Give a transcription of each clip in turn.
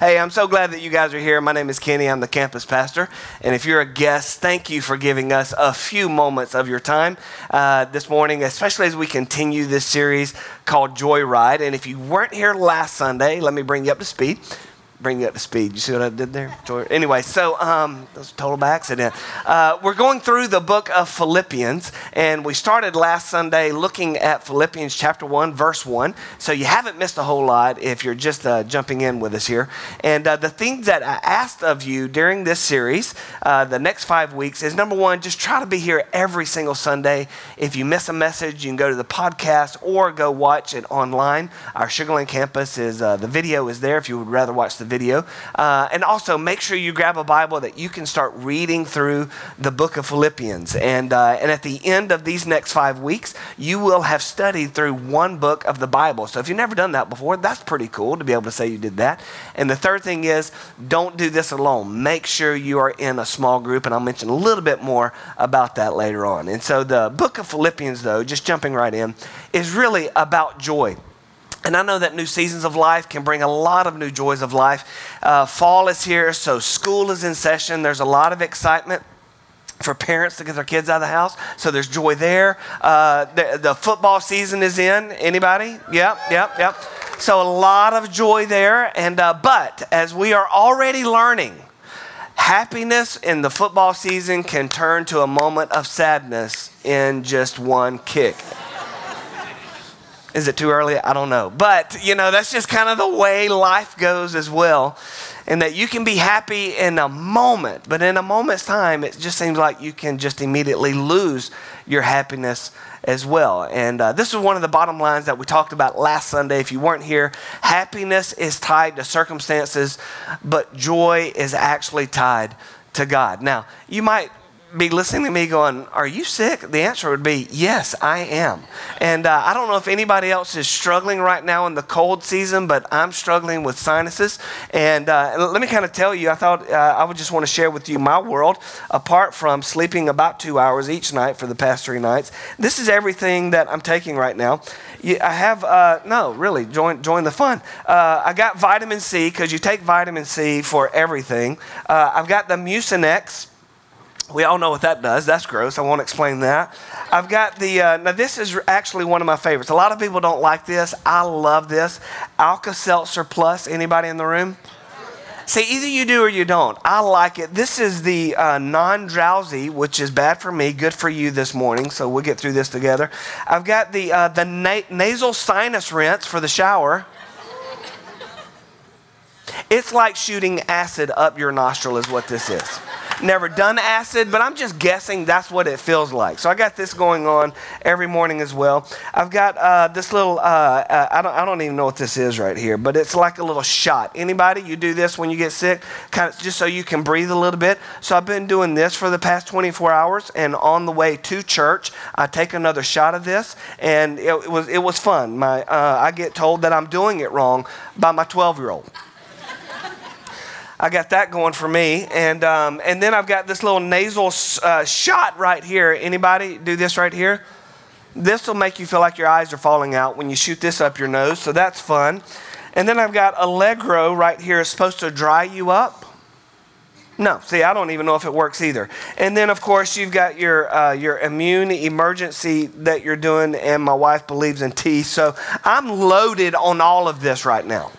Hey, I'm so glad that you guys are here. My name is Kenny. I'm the campus pastor. And if you're a guest, thank you for giving us a few moments of your time uh, this morning, especially as we continue this series called Joy Ride. And if you weren't here last Sunday, let me bring you up to speed bring you up to speed. You see what I did there? Anyway, so um, that was a total by accident. Uh, we're going through the book of Philippians, and we started last Sunday looking at Philippians chapter 1, verse 1. So you haven't missed a whole lot if you're just uh, jumping in with us here. And uh, the things that I asked of you during this series, uh, the next five weeks, is number one, just try to be here every single Sunday. If you miss a message, you can go to the podcast or go watch it online. Our Sugarland campus is, uh, the video is there if you would rather watch the video. Uh, and also make sure you grab a Bible that you can start reading through the book of Philippians. And, uh, and at the end of these next five weeks, you will have studied through one book of the Bible. So if you've never done that before, that's pretty cool to be able to say you did that. And the third thing is don't do this alone. Make sure you are in a small group. And I'll mention a little bit more about that later on. And so the book of Philippians, though, just jumping right in, is really about joy. And I know that new seasons of life can bring a lot of new joys of life. Uh, fall is here, so school is in session. There's a lot of excitement for parents to get their kids out of the house. So there's joy there. Uh, the, the, football season is in. Anybody? Yep, yep, yep. So a lot of joy there. And uh, but as we are already learning, happiness in the football season can turn to a moment of sadness in just one kick. Is it too early? I don't know. But, you know, that's just kind of the way life goes as well. And that you can be happy in a moment, but in a moment's time, it just seems like you can just immediately lose your happiness as well. And uh, this is one of the bottom lines that we talked about last Sunday. If you weren't here, happiness is tied to circumstances, but joy is actually tied to God. Now, you might be listening to me going, Are you sick? The answer would be, Yes, I am. And uh, I don't know if anybody else is struggling right now in the cold season, but I'm struggling with sinuses. And, uh, let me kind of tell you, I thought uh, I would just want to share with you my world, apart from sleeping about two hours each night for the past three nights. This is everything that I'm taking right now. I have, uh, no, really, join, join the fun. Uh, I got vitamin C because you take vitamin C for everything. Uh, I've got the Mucinex we all know what that does. That's gross. I won't explain that. I've got the, uh, now this is actually one of my favorites. A lot of people don't like this. I love this. Alka Seltzer Plus. Anybody in the room? See, either you do or you don't. I like it. This is the uh, non drowsy, which is bad for me, good for you this morning. So we'll get through this together. I've got the, uh, the na- nasal sinus rinse for the shower. It's like shooting acid up your nostril, is what this is never done acid, but I'm just guessing that's what it feels like. So I got this going on every morning as well. I've got uh, this little, uh, uh, I, don't, I don't even know what this is right here, but it's like a little shot. Anybody, you do this when you get sick, kind of just so you can breathe a little bit. So I've been doing this for the past 24 hours, and on the way to church, I take another shot of this, and it, it was, it was fun. My, uh, I get told that I'm doing it wrong by my 12 year old. I got that going for me. And, um, and then I've got this little nasal uh, shot right here. Anybody do this right here? This will make you feel like your eyes are falling out when you shoot this up your nose, so that's fun. And then I've got Allegra right here. It's supposed to dry you up. No, see, I don't even know if it works either. And then, of course, you've got your uh, your immune Emergen-C that you're doing, and my wife believes in tea. So I'm loaded on all of this right now.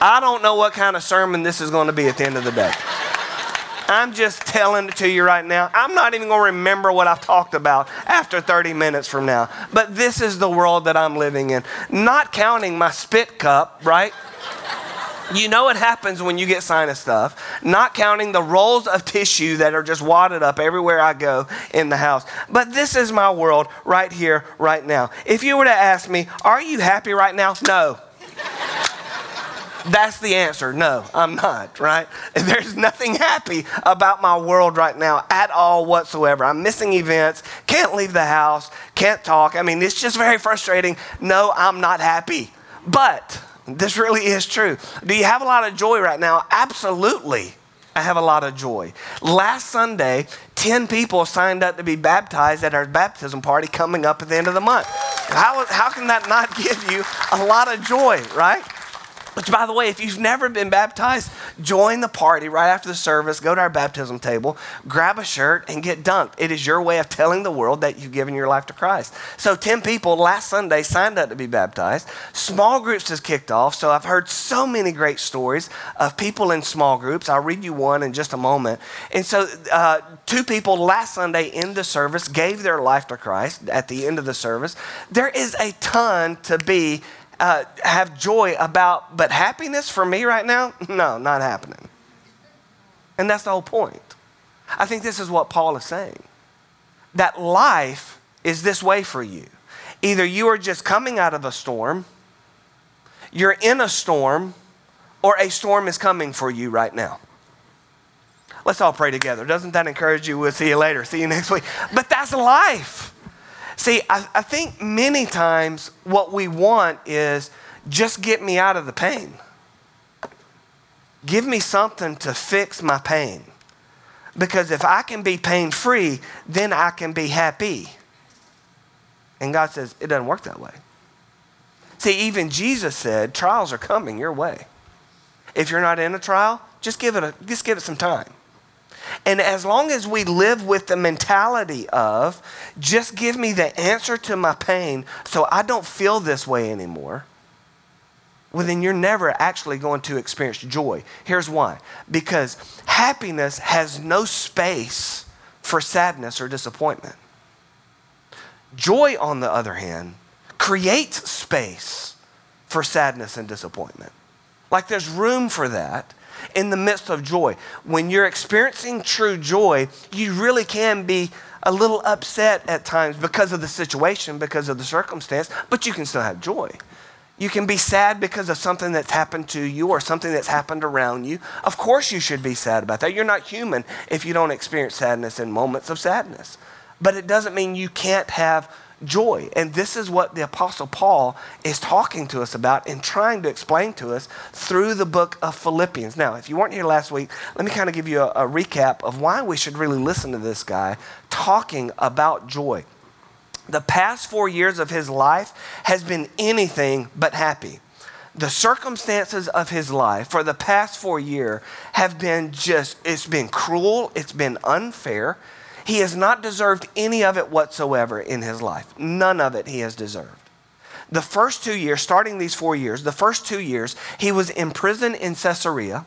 I don't know what kind of sermon this is going to be at the end of the day. I'm just telling it to you right now. I'm not even going to remember what I've talked about after 30 minutes from now. But this is the world that I'm living in. Not counting my spit cup, right? You know what happens when you get sinus stuff, not counting the rolls of tissue that are just wadded up everywhere I go in the house. But this is my world right here, right now. If you were to ask me, Are you happy right now? No. That's the answer. No, I'm not, right? There's nothing happy about my world right now at all whatsoever. I'm missing events, can't leave the house, can't talk. I mean, it's just very frustrating. No, I'm not happy. But this really is true. Do you have a lot of joy right now? Absolutely. I have a lot of joy. Last Sunday, 10 people signed up to be baptized at our baptism party coming up at the end of the month. How, how can that not give you a lot of joy, right? Which, by the way, if you've never been baptized, join the party right after the service, go to our baptism table, grab a shirt, and get dunked. It is your way of telling the world that you've given your life to Christ. So, 10 people last Sunday signed up to be baptized. Small groups has kicked off. So, I've heard so many great stories of people in small groups. I'll read you one in just a moment. And so, uh, two people last Sunday in the service gave their life to Christ at the end of the service. There is a ton to be uh, have joy about, but happiness for me right now, no, not happening. And that's the whole point. I think this is what Paul is saying that life is this way for you. Either you are just coming out of a storm, you're in a storm, or a storm is coming for you right now. Let's all pray together. Doesn't that encourage you? We'll see you later. See you next week. But that's life. See, I, I think many times what we want is just get me out of the pain. Give me something to fix my pain. Because if I can be pain free, then I can be happy. And God says, it doesn't work that way. See, even Jesus said, trials are coming your way. If you're not in a trial, just give it, a, just give it some time. And as long as we live with the mentality of just give me the answer to my pain so I don't feel this way anymore, well, then you're never actually going to experience joy. Here's why because happiness has no space for sadness or disappointment. Joy, on the other hand, creates space for sadness and disappointment. Like there's room for that in the midst of joy. When you're experiencing true joy, you really can be a little upset at times because of the situation, because of the circumstance, but you can still have joy. You can be sad because of something that's happened to you or something that's happened around you. Of course, you should be sad about that. You're not human if you don't experience sadness in moments of sadness. But it doesn't mean you can't have joy. And this is what the Apostle Paul is talking to us about and trying to explain to us through the book of Philippians. Now, if you weren't here last week, let me kind of give you a, a recap of why we should really listen to this guy talking about joy. The past four years of his life has been anything but happy. The circumstances of his life for the past four years have been just, it's been cruel, it's been unfair, he has not deserved any of it whatsoever in his life. None of it he has deserved. The first two years, starting these four years, the first two years, he was imprisoned in Caesarea.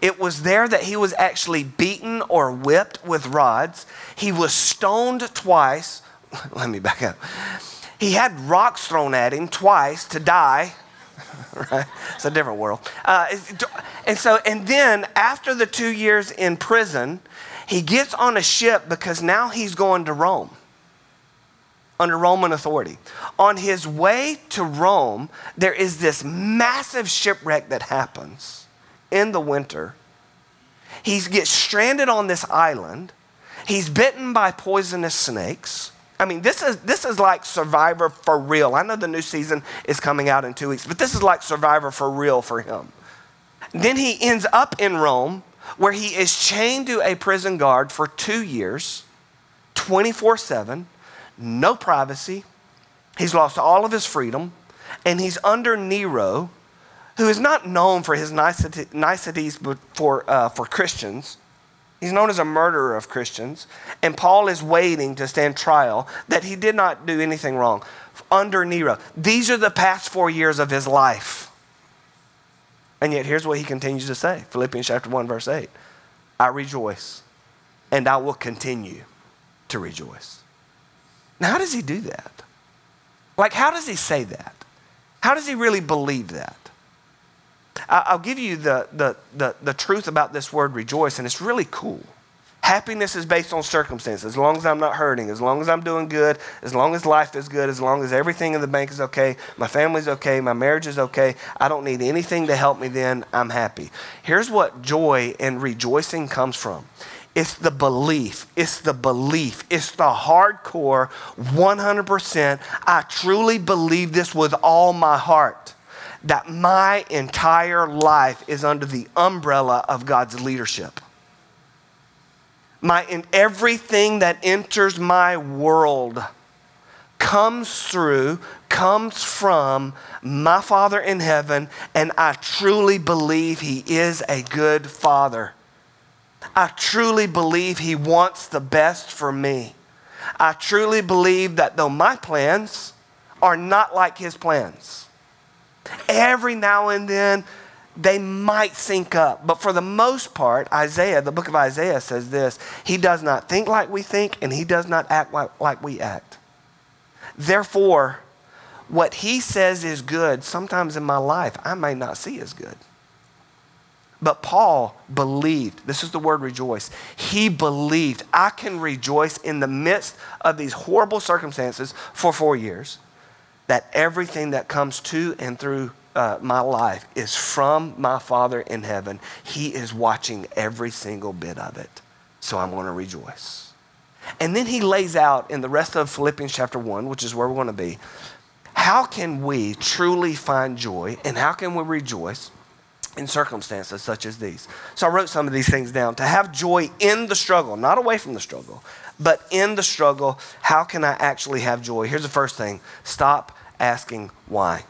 It was there that he was actually beaten or whipped with rods. He was stoned twice. Let me back up. He had rocks thrown at him twice to die. right? It's a different world. Uh, and so, and then after the two years in prison, he gets on a ship because now he's going to Rome under Roman authority. On his way to Rome, there is this massive shipwreck that happens in the winter. He gets stranded on this island. He's bitten by poisonous snakes. I mean, this is, this is like Survivor for real. I know the new season is coming out in two weeks, but this is like Survivor for real for him. Then he ends up in Rome where he is chained to a prison guard for two years, 24 7, no privacy. He's lost all of his freedom, and he's under Nero, who is not known for his niceties for, uh, for Christians. He's known as a murderer of Christians, and Paul is waiting to stand trial that he did not do anything wrong under Nero. These are the past four years of his life. And yet, here's what he continues to say Philippians chapter 1, verse 8 I rejoice, and I will continue to rejoice. Now, how does he do that? Like, how does he say that? How does he really believe that? I'll give you the, the, the, the truth about this word rejoice, and it's really cool. Happiness is based on circumstances. As long as I'm not hurting, as long as I'm doing good, as long as life is good, as long as everything in the bank is okay, my family's okay, my marriage is okay, I don't need anything to help me, then I'm happy. Here's what joy and rejoicing comes from it's the belief. It's the belief. It's the hardcore 100%. I truly believe this with all my heart that my entire life is under the umbrella of God's leadership. My in everything that enters my world comes through, comes from my Father in heaven, and I truly believe He is a good Father. I truly believe He wants the best for me. I truly believe that though my plans are not like His plans, every now and then they might sync up. But for the most part, Isaiah, the book of Isaiah says this He does not think like we think, and He does not act like, we act. Therefore, what he says is good, sometimes in my life, I may not see as good. But Paul believed, this is the word rejoice. He believed, I can rejoice in the midst of these horrible circumstances for four years, that everything that comes to and through uh, my life is from my Father in heaven. He is watching every single bit of it. So I'm going to rejoice. And then he lays out in the rest of Philippians chapter 1, which is where we're going to be, how can we truly find joy and how can we rejoice in circumstances such as these? So I wrote some of these things down. To have joy in the struggle, not away from the struggle, but in the struggle, how can I actually have joy? Here's the first thing stop asking why.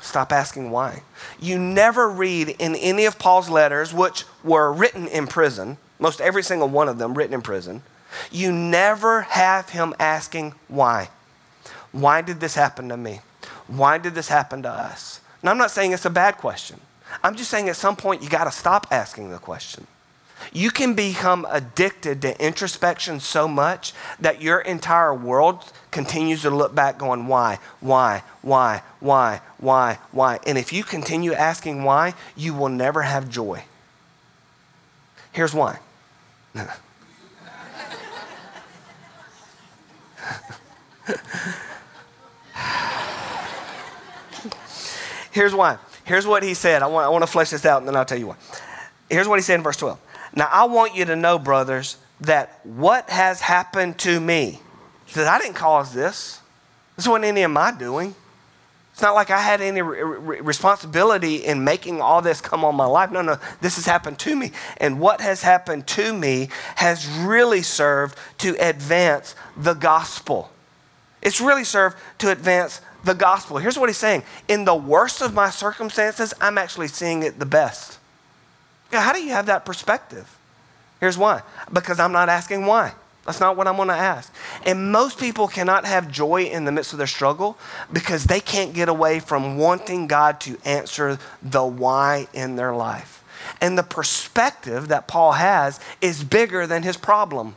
Stop asking why. You never read in any of Paul's letters, which were written in prison, most every single one of them written in prison you never have him asking why. Why did this happen to me? Why did this happen to us? And I'm not saying it's a bad question. I'm just saying at some point you got to stop asking the question. You can become addicted to introspection so much that your entire world continues to look back going, why, why, why, why, why, why. And if you continue asking why, you will never have joy. Here's why. Here's why. Here's what he said. I want, I want to flesh this out and then I'll tell you why. Here's what he said in verse 12. Now, I want you to know, brothers, that what has happened to me, says, I didn't cause this. This wasn't any of my doing. It's not like I had any re- responsibility in making all this come on my life. No, no, this has happened to me. And what has happened to me has really served to advance the gospel. It's really served to advance the gospel. Here's what he's saying In the worst of my circumstances, I'm actually seeing it the best. How do you have that perspective? Here's why because I'm not asking why. That's not what I'm going to ask. And most people cannot have joy in the midst of their struggle because they can't get away from wanting God to answer the why in their life. And the perspective that Paul has is bigger than his problem.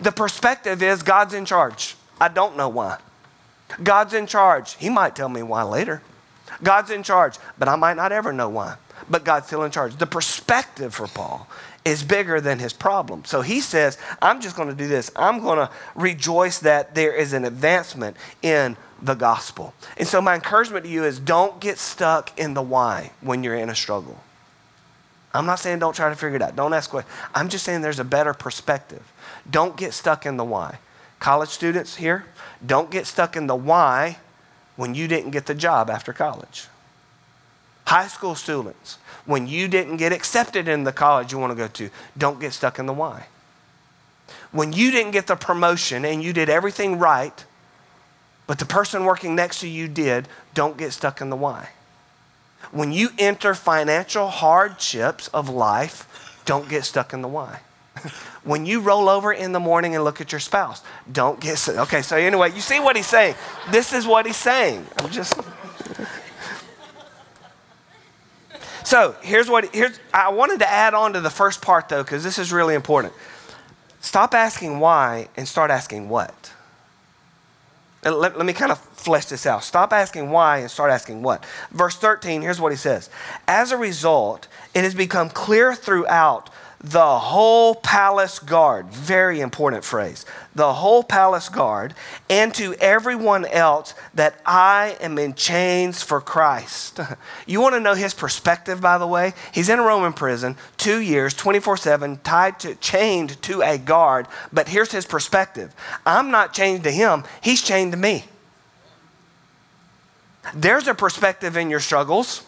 The perspective is God's in charge. I don't know why. God's in charge. He might tell me why later. God's in charge, but I might not ever know why. But God's still in charge. The perspective for Paul is bigger than his problem. So he says, I'm just going to do this. I'm going to rejoice that there is an advancement in the gospel. And so my encouragement to you is don't get stuck in the why when you're in a struggle. I'm not saying don't try to figure it out. Don't ask what. I'm just saying there's a better perspective. Don't get stuck in the why. College students here, don't get stuck in the why when you didn't get the job after college. High school students, when you didn't get accepted in the college you want to go to, don't get stuck in the why. When you didn't get the promotion and you did everything right, but the person working next to you did, don't get stuck in the why. When you enter financial hardships of life, don't get stuck in the why. when you roll over in the morning and look at your spouse, don't get okay. So anyway, you see what he's saying. This is what he's saying. I'm just. So here's what here's I wanted to add on to the first part though, because this is really important. Stop asking why and start asking what. Let, let me kind of flesh this out. Stop asking why and start asking what. Verse 13, here's what he says. As a result, it has become clear throughout the whole palace guard, very important phrase, the whole palace guard, and to everyone else that I am in chains for Christ. you want to know his perspective, by the way? He's in a Roman prison, two years, 24 7, tied to, chained to a guard, but here's his perspective I'm not chained to him, he's chained to me. There's a perspective in your struggles.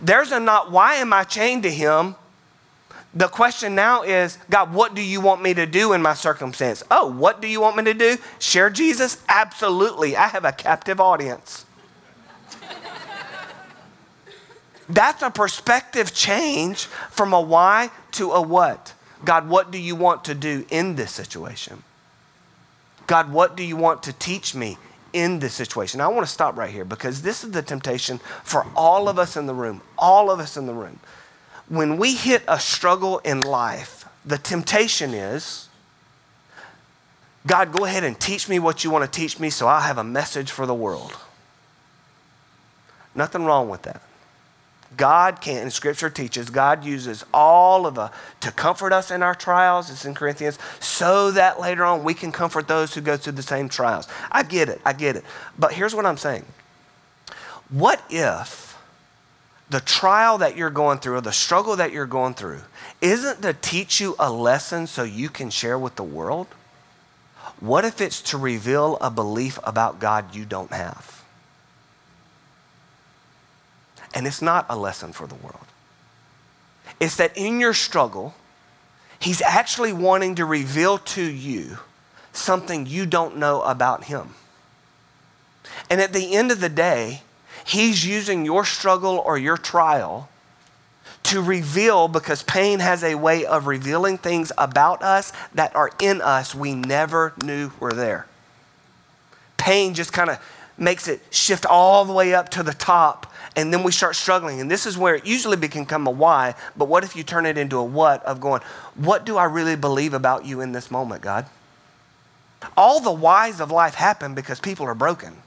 There's a not, why am I chained to him? The question now is God, what do you want me to do in my circumstance? Oh, what do you want me to do? Share Jesus? Absolutely. I have a captive audience. That's a perspective change from a why to a what. God, what do you want to do in this situation? God, what do you want to teach me in this situation? Now, I want to stop right here because this is the temptation for all of us in the room, all of us in the room. When we hit a struggle in life, the temptation is God, go ahead and teach me what you want to teach me so I'll have a message for the world. Nothing wrong with that. God can, and Scripture teaches, God uses all of the, to comfort us in our trials, it's in Corinthians, so that later on we can comfort those who go through the same trials. I get it, I get it. But here's what I'm saying. What if the trial that you're going through or the struggle that you're going through isn't to teach you a lesson so you can share with the world? What if it's to reveal a belief about God you don't have? And it's not a lesson for the world. It's that in your struggle, He's actually wanting to reveal to you something you don't know about Him. And at the end of the day, He's using your struggle or your trial to reveal because pain has a way of revealing things about us that are in us we never knew were there. Pain just kind of makes it shift all the way up to the top and then we start struggling. And this is where it usually become a why, but what if you turn it into a what of going, what do I really believe about you in this moment, God? All the whys of life happen because people are broken.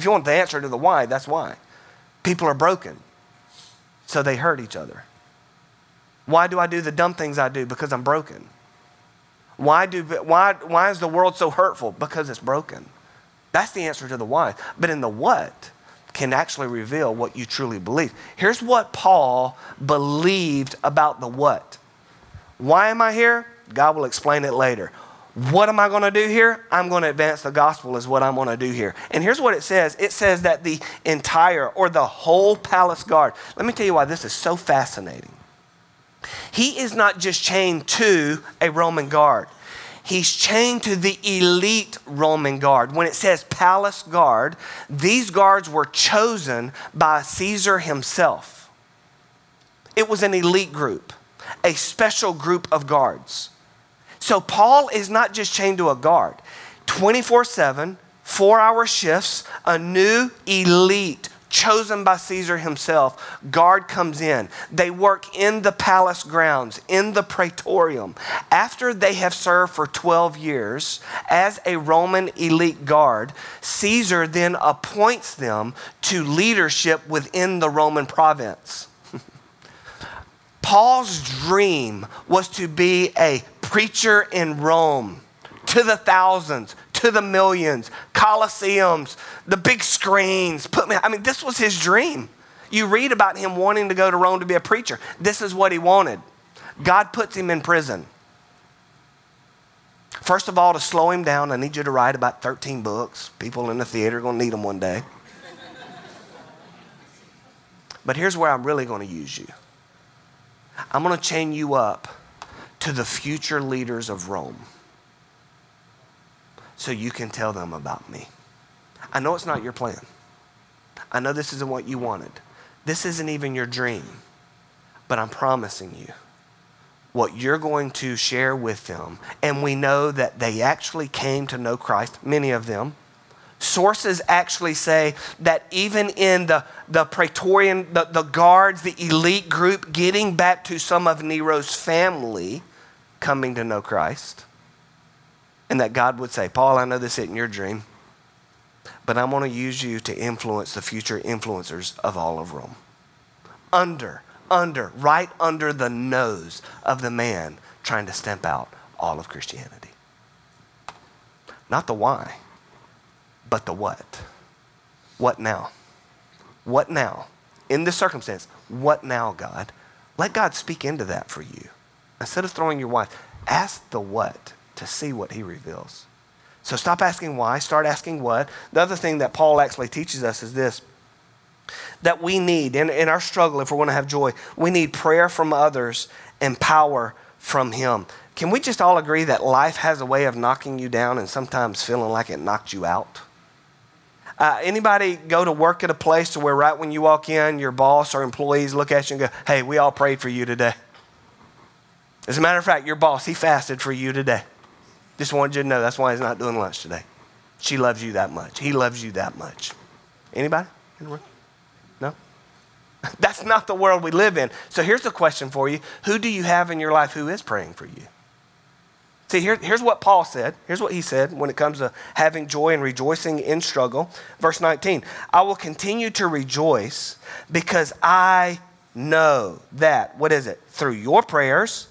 If you want the answer to the why, that's why. People are broken, so they hurt each other. Why do I do the dumb things I do? Because I'm broken. Why, do, why, why is the world so hurtful? Because it's broken. That's the answer to the why. But in the what, can actually reveal what you truly believe. Here's what Paul believed about the what. Why am I here? God will explain it later. What am I going to do here? I'm going to advance the gospel, is what I'm going to do here. And here's what it says it says that the entire or the whole palace guard, let me tell you why this is so fascinating. He is not just chained to a Roman guard, he's chained to the elite Roman guard. When it says palace guard, these guards were chosen by Caesar himself. It was an elite group, a special group of guards. So Paul is not just chained to a guard, 24 7, four hour shifts, a new elite chosen by Caesar himself, guard comes in. They work in the palace grounds, in the praetorium. After they have served for 12 years as a Roman elite guard, Caesar then appoints them to leadership within the Roman province. Paul's dream was to be a preacher in Rome to the thousands, to the millions, coliseums, the big screens. Put me, I mean, this was his dream. You read about him wanting to go to Rome to be a preacher. This is what he wanted. God puts him in prison. First of all, to slow him down, I need you to write about 13 books. People in the theater are going to need them one day. but here's where I'm really going to use you I'm going to chain you up to the future leaders of Rome so you can tell them about me. I know it's not your plan. I know this isn't what you wanted. This isn't even your dream. But I'm promising you what you're going to share with them. And we know that they actually came to know Christ, many of them. Sources actually say that even in the, the Praetorian, the, the guards, the elite group, getting back to some of Nero's family coming to know Christ. And that God would say, Paul, I know this isn't your dream, but I'm going to use you to influence the future influencers of all of Rome. Under, under, right under the nose of the man trying to stamp out all of Christianity. Not the why, but the what. What now? What now? In this circumstance, what now, God? Let God speak into that for you. Instead of throwing your why, ask the what to see what he reveals. So stop asking why, start asking what. The other thing that Paul actually teaches us is this that we need in, in our struggle, if we're going to have joy, we need prayer from others and power from Him. Can we just all agree that life has a way of knocking you down and sometimes feeling like it knocked you out? Uh, anybody go to work at a place to where right when you walk in, your boss or employees look at you and go, hey, we all prayed for you today. As a matter of fact, your boss, he fasted for you today. Just wanted you to know that's why he's not doing lunch today. She loves you that much. He loves you that much. Anybody? No? That's not the world we live in. So here's the question for you Who do you have in your life who is praying for you? See, here, here's what Paul said. Here's what he said when it comes to having joy and rejoicing in struggle. Verse 19 I will continue to rejoice because I know that, what is it? Through your prayers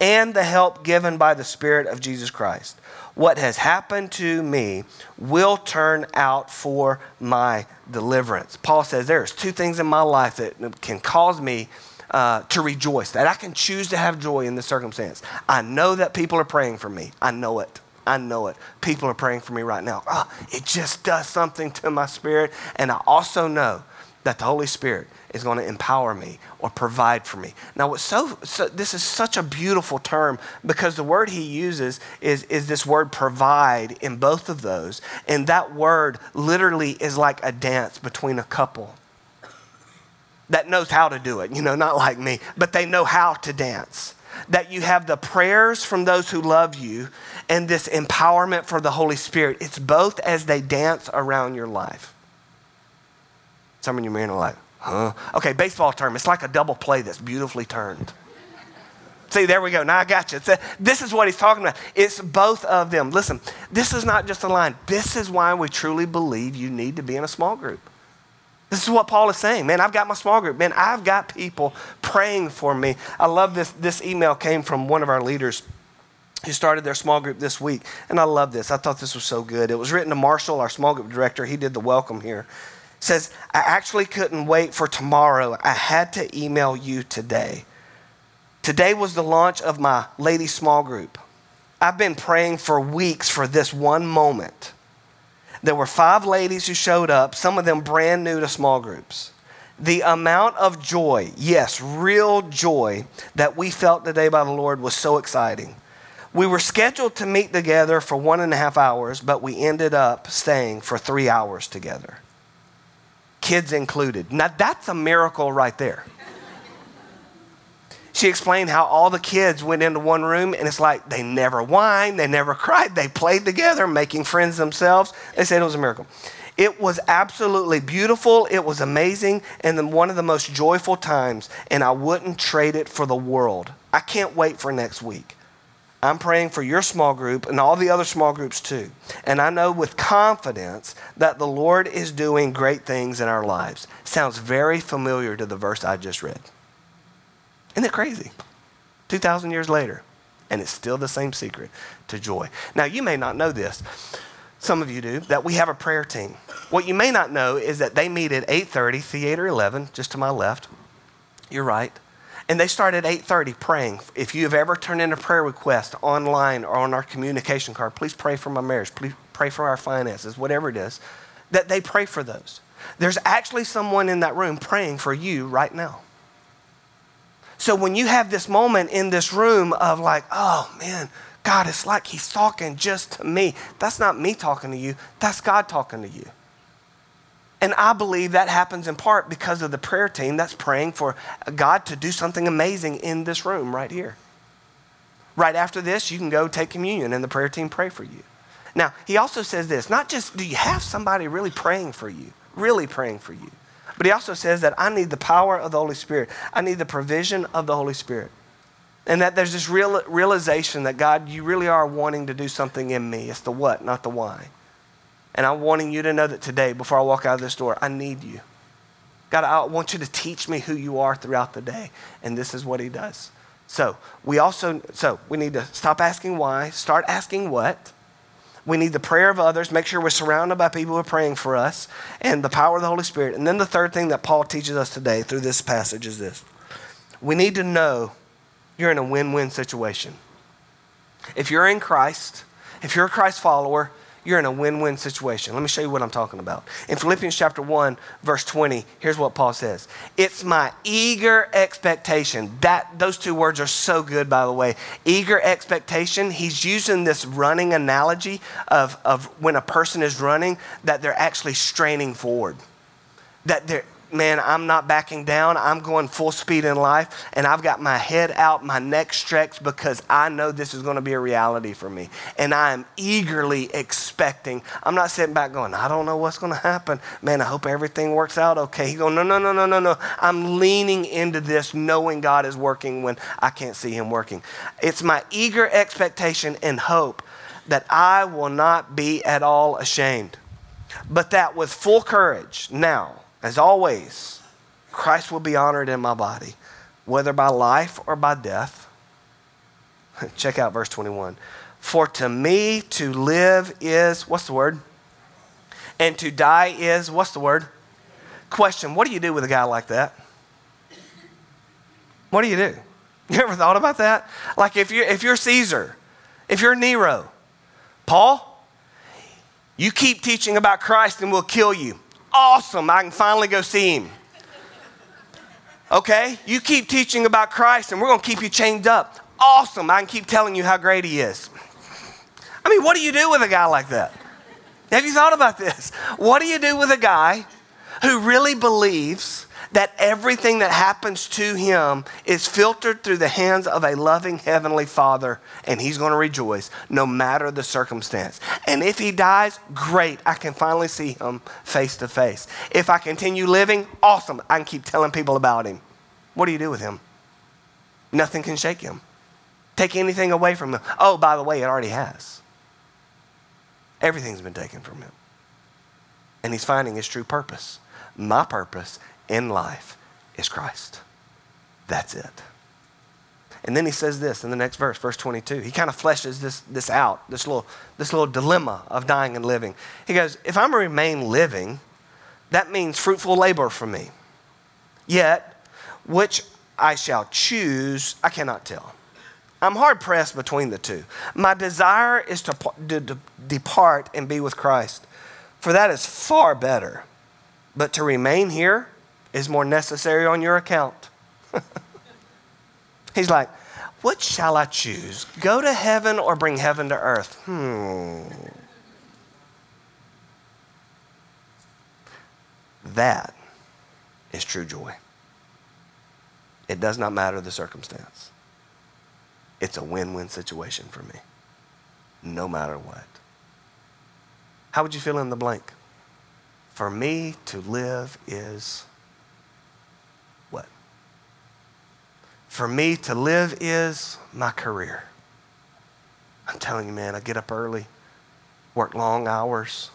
and the help given by the Spirit of Jesus Christ, what has happened to me will turn out for my deliverance. Paul says there's two things in my life that can cause me uh, to rejoice, that I can choose to have joy in this circumstance. I know that people are praying for me. I know it. I know it. People are praying for me right now. Oh, it just does something to my spirit. And I also know that the Holy Spirit is going to empower me or provide for me. Now, what's so, so, this is such a beautiful term because the word he uses is, is this word provide in both of those. And that word literally is like a dance between a couple that knows how to do it, you know, not like me, but they know how to dance. That you have the prayers from those who love you and this empowerment for the Holy Spirit. It's both as they dance around your life. Some of you men are like, huh? Okay, baseball term. It's like a double play that's beautifully turned. See, there we go. Now I got you. this is what he's talking about. It's both of them. Listen, this is not just a line. This is why we truly believe you need to be in a small group. This is what Paul is saying. Man, I've got my small group. Man, I've got people praying for me. I love this. This email came from one of our leaders who started their small group this week. And I love this. I thought this was so good. It was written to Marshall, our small group director. He did the welcome here. Says, I actually couldn't wait for tomorrow. I had to email you today. Today was the launch of my lady small group. I've been praying for weeks for this one moment. There were five ladies who showed up, some of them brand new to small groups. The amount of joy, yes, real joy, that we felt today by the Lord was so exciting. We were scheduled to meet together for one and a half hours, but we ended up staying for three hours together. Kids included. Now, that's a miracle right there. She explained how all the kids went into one room and it's like they never whined, they never cried, they played together, making friends themselves. They said it was a miracle. It was absolutely beautiful. It was amazing and one of the most joyful times, and I wouldn't trade it for the world. I can't wait for next week. I'm praying for your small group and all the other small groups too. And I know with confidence that the Lord is doing great things in our lives. Sounds very familiar to the verse I just read. Isn't it crazy? 2,000 years later, and it's still the same secret to joy. Now, you may not know this. Some of you do, that we have a prayer team. What you may not know is that they meet at 8.30, Theater 11, just to my left. You're right. And they start at 8.30 praying. If you have ever turned in a prayer request online or on our communication card, please pray for my marriage. Please pray for our finances, whatever it is, that they pray for those. There's actually someone in that room praying for you right now. So when you have this moment in this room of like, oh man, God, it's like He's talking just to me. That's not me talking to you, that's God talking to you. And I believe that happens in part because of the prayer team that's praying for God to do something amazing in this room right here. Right after this, you can go take communion and the prayer team pray for you. Now, he also says this not just do you have somebody really praying for you, really praying for you, but he also says that I need the power of the Holy Spirit. I need the provision of the Holy Spirit. And that there's this real realization that God, you really are wanting to do something in me. It's the what, not the why. And I'm wanting you to know that today, before I walk out of this door, I need you. God, I want you to teach me who you are throughout the day. And this is what he does. So we also, so we need to stop asking why, start asking what. We need the prayer of others, make sure we're surrounded by people who are praying for us, and the power of the Holy Spirit. And then the third thing that Paul teaches us today through this passage is this we need to know you're in a win win situation. If you're in Christ, if you're a Christ follower, you're in a win win situation. Let me show you what I'm talking about. In Philippians chapter 1, verse 20, here's what Paul says It's my eager expectation. That, those two words are so good, by the way. Eager expectation, he's using this running analogy of, of when a person is running, that they're actually straining forward. That they're, man, I'm not backing down. I'm going full speed in life, and I've got my head out, my neck stretched because I know this is going to be a reality for me. And I am eagerly expecting. I'm not sitting back going, I don't know what's going to happen. Man, I hope everything works out okay. He going, no, no, no, no, no, no. I'm leaning into this knowing God is working when I can't see Him working. It's my eager expectation and hope that I will not be at all ashamed, but that with full courage now as always, Christ will be honored in my body, whether by life or by death. Check out verse 21. For to me to live is, what's the word? And to die is, what's the word? Question What do you do with a guy like that? What do you do? You ever thought about that? Like if you're, if you're Caesar, if you're Nero, Paul, you keep teaching about Christ and we'll kill you. Awesome, I can finally go see him. Okay? You keep teaching about Christ and we're to keep you chained up. Awesome, I can keep telling you how great he is. I mean, what do you do with a guy like that? Have you thought about this? What do you do with a guy who really believes that everything that happens to him is filtered through the hands of a loving heavenly father and he's going to rejoice no matter the circumstance. And if he dies, great, I can finally see him face to face. If I continue living, awesome, I can keep telling people about him. What do you do with him? Nothing can shake him. Take anything away from him. Oh, by the way, it already has. Everything's been taken from him. And he's finding his true purpose. My purpose in life is Christ. That's it. And then he says this in the next verse, verse 22. He kind of fleshes this, this out, this little, this little dilemma of dying and living. He goes, If I'm to remain living, that means fruitful labor for me. Yet, which I shall choose, I cannot tell. I'm hard pressed between the two. My desire is to, to, to depart and be with Christ, for that is far better. But to remain here, is more necessary on your account. He's like, What shall I choose? Go to heaven or bring heaven to earth? Hmm. That is true joy. It does not matter the circumstance. It's a win win situation for me, no matter what. How would you fill in the blank? For me to live is For me to live is my career. I'm telling you, man, I get up early, work long hours.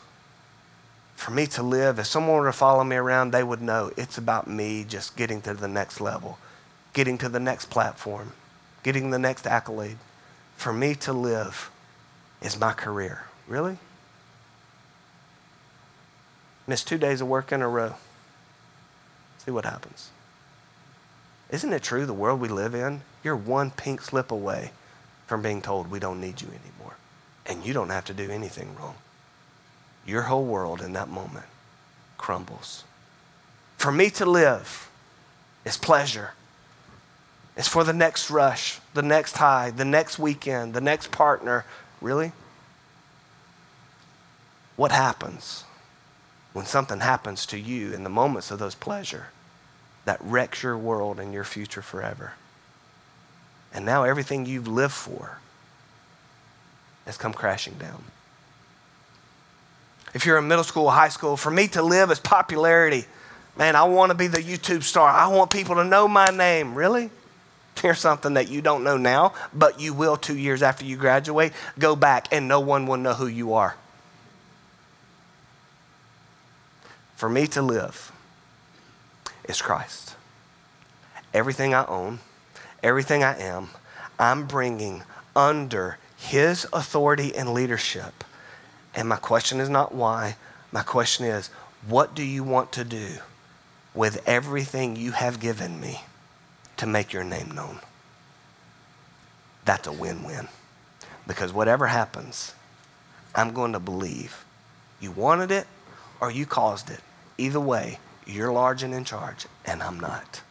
For me to live, if someone were to follow me around, they would know it's about me just getting to the next level, getting to the next platform, getting the next accolade. For me to live is my career. Really? Miss two days of work in a row. See what happens. Isn't it true the world we live in? You're one pink slip away from being told we don't need you anymore. And you don't have to do anything wrong. Your whole world in that moment crumbles. For me to live is pleasure. It's for the next rush, the next high, the next weekend, the next partner. Really? What happens when something happens to you in the moments of those pleasure? That wrecks your world and your future forever. And now everything you've lived for has come crashing down. If you're in middle school, high school, for me to live is popularity. Man, I want to be the YouTube star. I want people to know my name. Really? Here's something that you don't know now, but you will two years after you graduate. Go back and no one will know who you are. For me to live is Christ. Everything I own, everything I am, I'm bringing under His authority and leadership. And my question is not why, my question is, what do you want to do with everything you have given me to make your name known? That's a win win. Because whatever happens, I'm going to believe. You wanted it or you caused it. Either way, you're large and in charge, and I'm not.